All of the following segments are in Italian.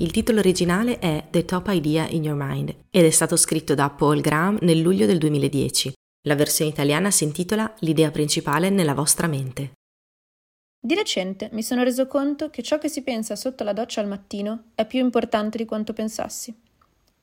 il titolo originale è The Top Idea in Your Mind ed è stato scritto da Paul Graham nel luglio del 2010. La versione italiana si intitola L'idea principale nella vostra mente. Di recente mi sono reso conto che ciò che si pensa sotto la doccia al mattino è più importante di quanto pensassi.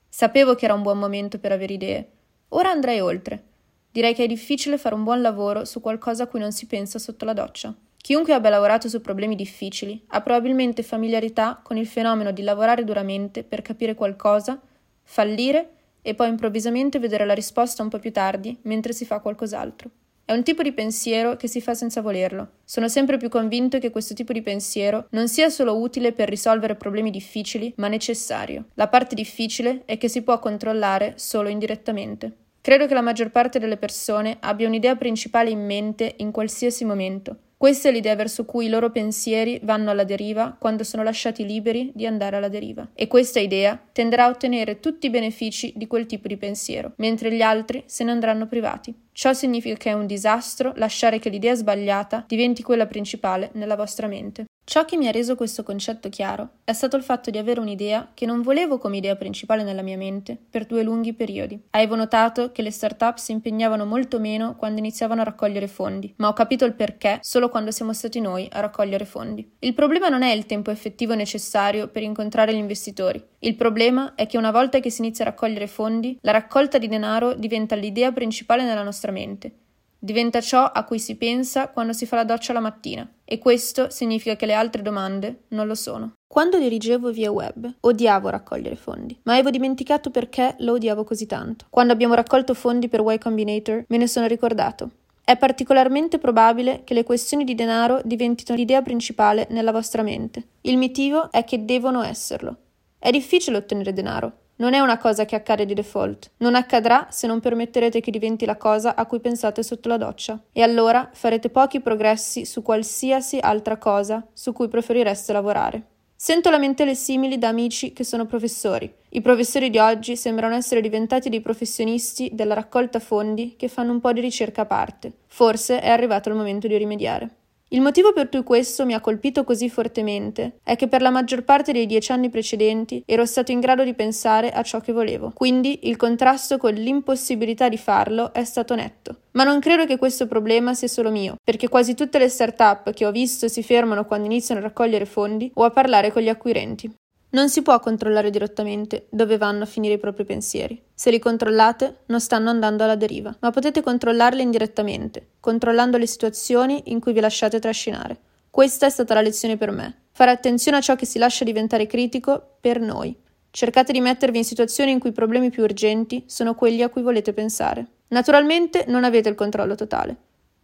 Sapevo che era un buon momento per avere idee. Ora andrei oltre. Direi che è difficile fare un buon lavoro su qualcosa a cui non si pensa sotto la doccia. Chiunque abbia lavorato su problemi difficili ha probabilmente familiarità con il fenomeno di lavorare duramente per capire qualcosa, fallire e poi improvvisamente vedere la risposta un po' più tardi mentre si fa qualcos'altro. È un tipo di pensiero che si fa senza volerlo. Sono sempre più convinto che questo tipo di pensiero non sia solo utile per risolvere problemi difficili, ma necessario. La parte difficile è che si può controllare solo indirettamente. Credo che la maggior parte delle persone abbia un'idea principale in mente in qualsiasi momento, questa è l'idea verso cui i loro pensieri vanno alla deriva quando sono lasciati liberi di andare alla deriva. E questa idea tenderà a ottenere tutti i benefici di quel tipo di pensiero, mentre gli altri se ne andranno privati. Ciò significa che è un disastro lasciare che l'idea sbagliata diventi quella principale nella vostra mente. Ciò che mi ha reso questo concetto chiaro è stato il fatto di avere un'idea che non volevo come idea principale nella mia mente per due lunghi periodi. Avevo notato che le start-up si impegnavano molto meno quando iniziavano a raccogliere fondi, ma ho capito il perché solo quando siamo stati noi a raccogliere fondi. Il problema non è il tempo effettivo necessario per incontrare gli investitori. Il problema è che una volta che si inizia a raccogliere fondi, la raccolta di denaro diventa l'idea principale nella nostra mente diventa ciò a cui si pensa quando si fa la doccia la mattina, e questo significa che le altre domande non lo sono. Quando dirigevo via web, odiavo raccogliere fondi, ma avevo dimenticato perché lo odiavo così tanto. Quando abbiamo raccolto fondi per Y Combinator, me ne sono ricordato. È particolarmente probabile che le questioni di denaro diventino l'idea principale nella vostra mente. Il motivo è che devono esserlo. È difficile ottenere denaro, non è una cosa che accade di default. Non accadrà se non permetterete che diventi la cosa a cui pensate sotto la doccia. E allora farete pochi progressi su qualsiasi altra cosa su cui preferireste lavorare. Sento lamentele simili da amici che sono professori. I professori di oggi sembrano essere diventati dei professionisti della raccolta fondi che fanno un po' di ricerca a parte. Forse è arrivato il momento di rimediare. Il motivo per cui questo mi ha colpito così fortemente è che per la maggior parte dei dieci anni precedenti ero stato in grado di pensare a ciò che volevo, quindi il contrasto con l'impossibilità di farlo è stato netto. Ma non credo che questo problema sia solo mio, perché quasi tutte le start-up che ho visto si fermano quando iniziano a raccogliere fondi o a parlare con gli acquirenti. Non si può controllare direttamente dove vanno a finire i propri pensieri. Se li controllate, non stanno andando alla deriva, ma potete controllarli indirettamente, controllando le situazioni in cui vi lasciate trascinare. Questa è stata la lezione per me. Fare attenzione a ciò che si lascia diventare critico per noi. Cercate di mettervi in situazioni in cui i problemi più urgenti sono quelli a cui volete pensare. Naturalmente non avete il controllo totale.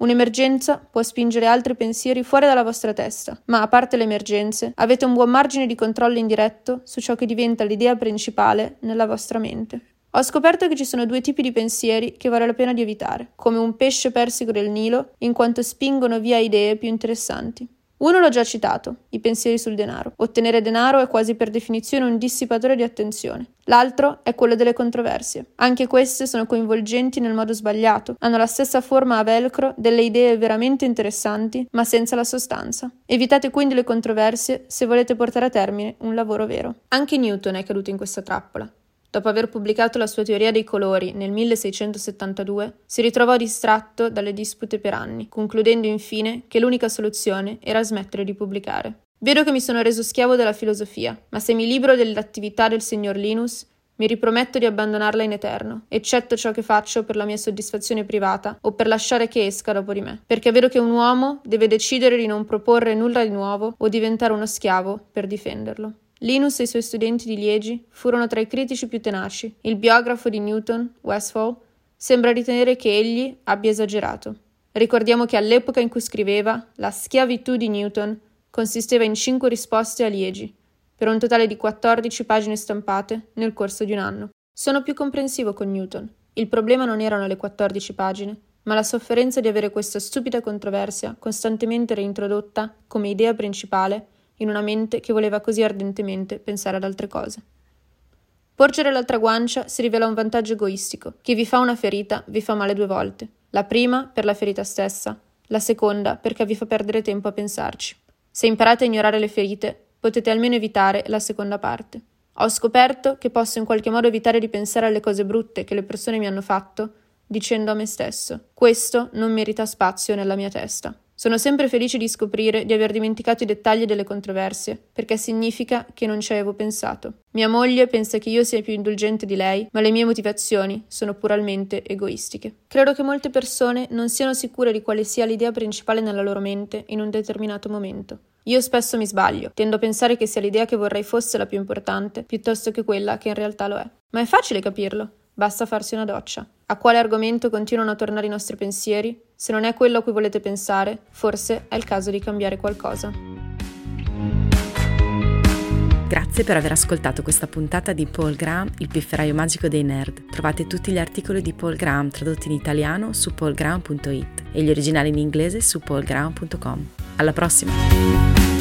Un'emergenza può spingere altri pensieri fuori dalla vostra testa, ma a parte le emergenze, avete un buon margine di controllo indiretto su ciò che diventa l'idea principale nella vostra mente. Ho scoperto che ci sono due tipi di pensieri che vale la pena di evitare, come un pesce persico del Nilo, in quanto spingono via idee più interessanti. Uno l'ho già citato, i pensieri sul denaro. Ottenere denaro è quasi per definizione un dissipatore di attenzione. L'altro è quello delle controversie. Anche queste sono coinvolgenti nel modo sbagliato, hanno la stessa forma a velcro delle idee veramente interessanti, ma senza la sostanza. Evitate quindi le controversie se volete portare a termine un lavoro vero. Anche Newton è caduto in questa trappola. Dopo aver pubblicato la sua teoria dei colori nel 1672, si ritrovò distratto dalle dispute per anni, concludendo infine che l'unica soluzione era smettere di pubblicare. Vedo che mi sono reso schiavo della filosofia, ma se mi libero dell'attività del signor Linus, mi riprometto di abbandonarla in eterno, eccetto ciò che faccio per la mia soddisfazione privata o per lasciare che esca dopo di me, perché vedo che un uomo deve decidere di non proporre nulla di nuovo o diventare uno schiavo per difenderlo. Linus e i suoi studenti di Liegi furono tra i critici più tenaci. Il biografo di Newton, Westphal, sembra ritenere che egli abbia esagerato. Ricordiamo che all'epoca in cui scriveva, la schiavitù di Newton consisteva in cinque risposte a Liegi, per un totale di 14 pagine stampate nel corso di un anno. Sono più comprensivo con Newton. Il problema non erano le 14 pagine, ma la sofferenza di avere questa stupida controversia costantemente reintrodotta come idea principale in una mente che voleva così ardentemente pensare ad altre cose. Porgere l'altra guancia si rivela un vantaggio egoistico. Chi vi fa una ferita vi fa male due volte. La prima per la ferita stessa, la seconda perché vi fa perdere tempo a pensarci. Se imparate a ignorare le ferite, potete almeno evitare la seconda parte. Ho scoperto che posso in qualche modo evitare di pensare alle cose brutte che le persone mi hanno fatto, dicendo a me stesso: questo non merita spazio nella mia testa. Sono sempre felice di scoprire di aver dimenticato i dettagli delle controversie, perché significa che non ci avevo pensato. Mia moglie pensa che io sia più indulgente di lei, ma le mie motivazioni sono puramente egoistiche. Credo che molte persone non siano sicure di quale sia l'idea principale nella loro mente in un determinato momento. Io spesso mi sbaglio, tendo a pensare che sia l'idea che vorrei fosse la più importante, piuttosto che quella che in realtà lo è. Ma è facile capirlo, basta farsi una doccia. A quale argomento continuano a tornare i nostri pensieri? Se non è quello a cui volete pensare, forse è il caso di cambiare qualcosa. Grazie per aver ascoltato questa puntata di Paul Graham, il pifferaio magico dei nerd. Trovate tutti gli articoli di Paul Graham tradotti in italiano su paulgraham.it e gli originali in inglese su paulgraham.com. Alla prossima!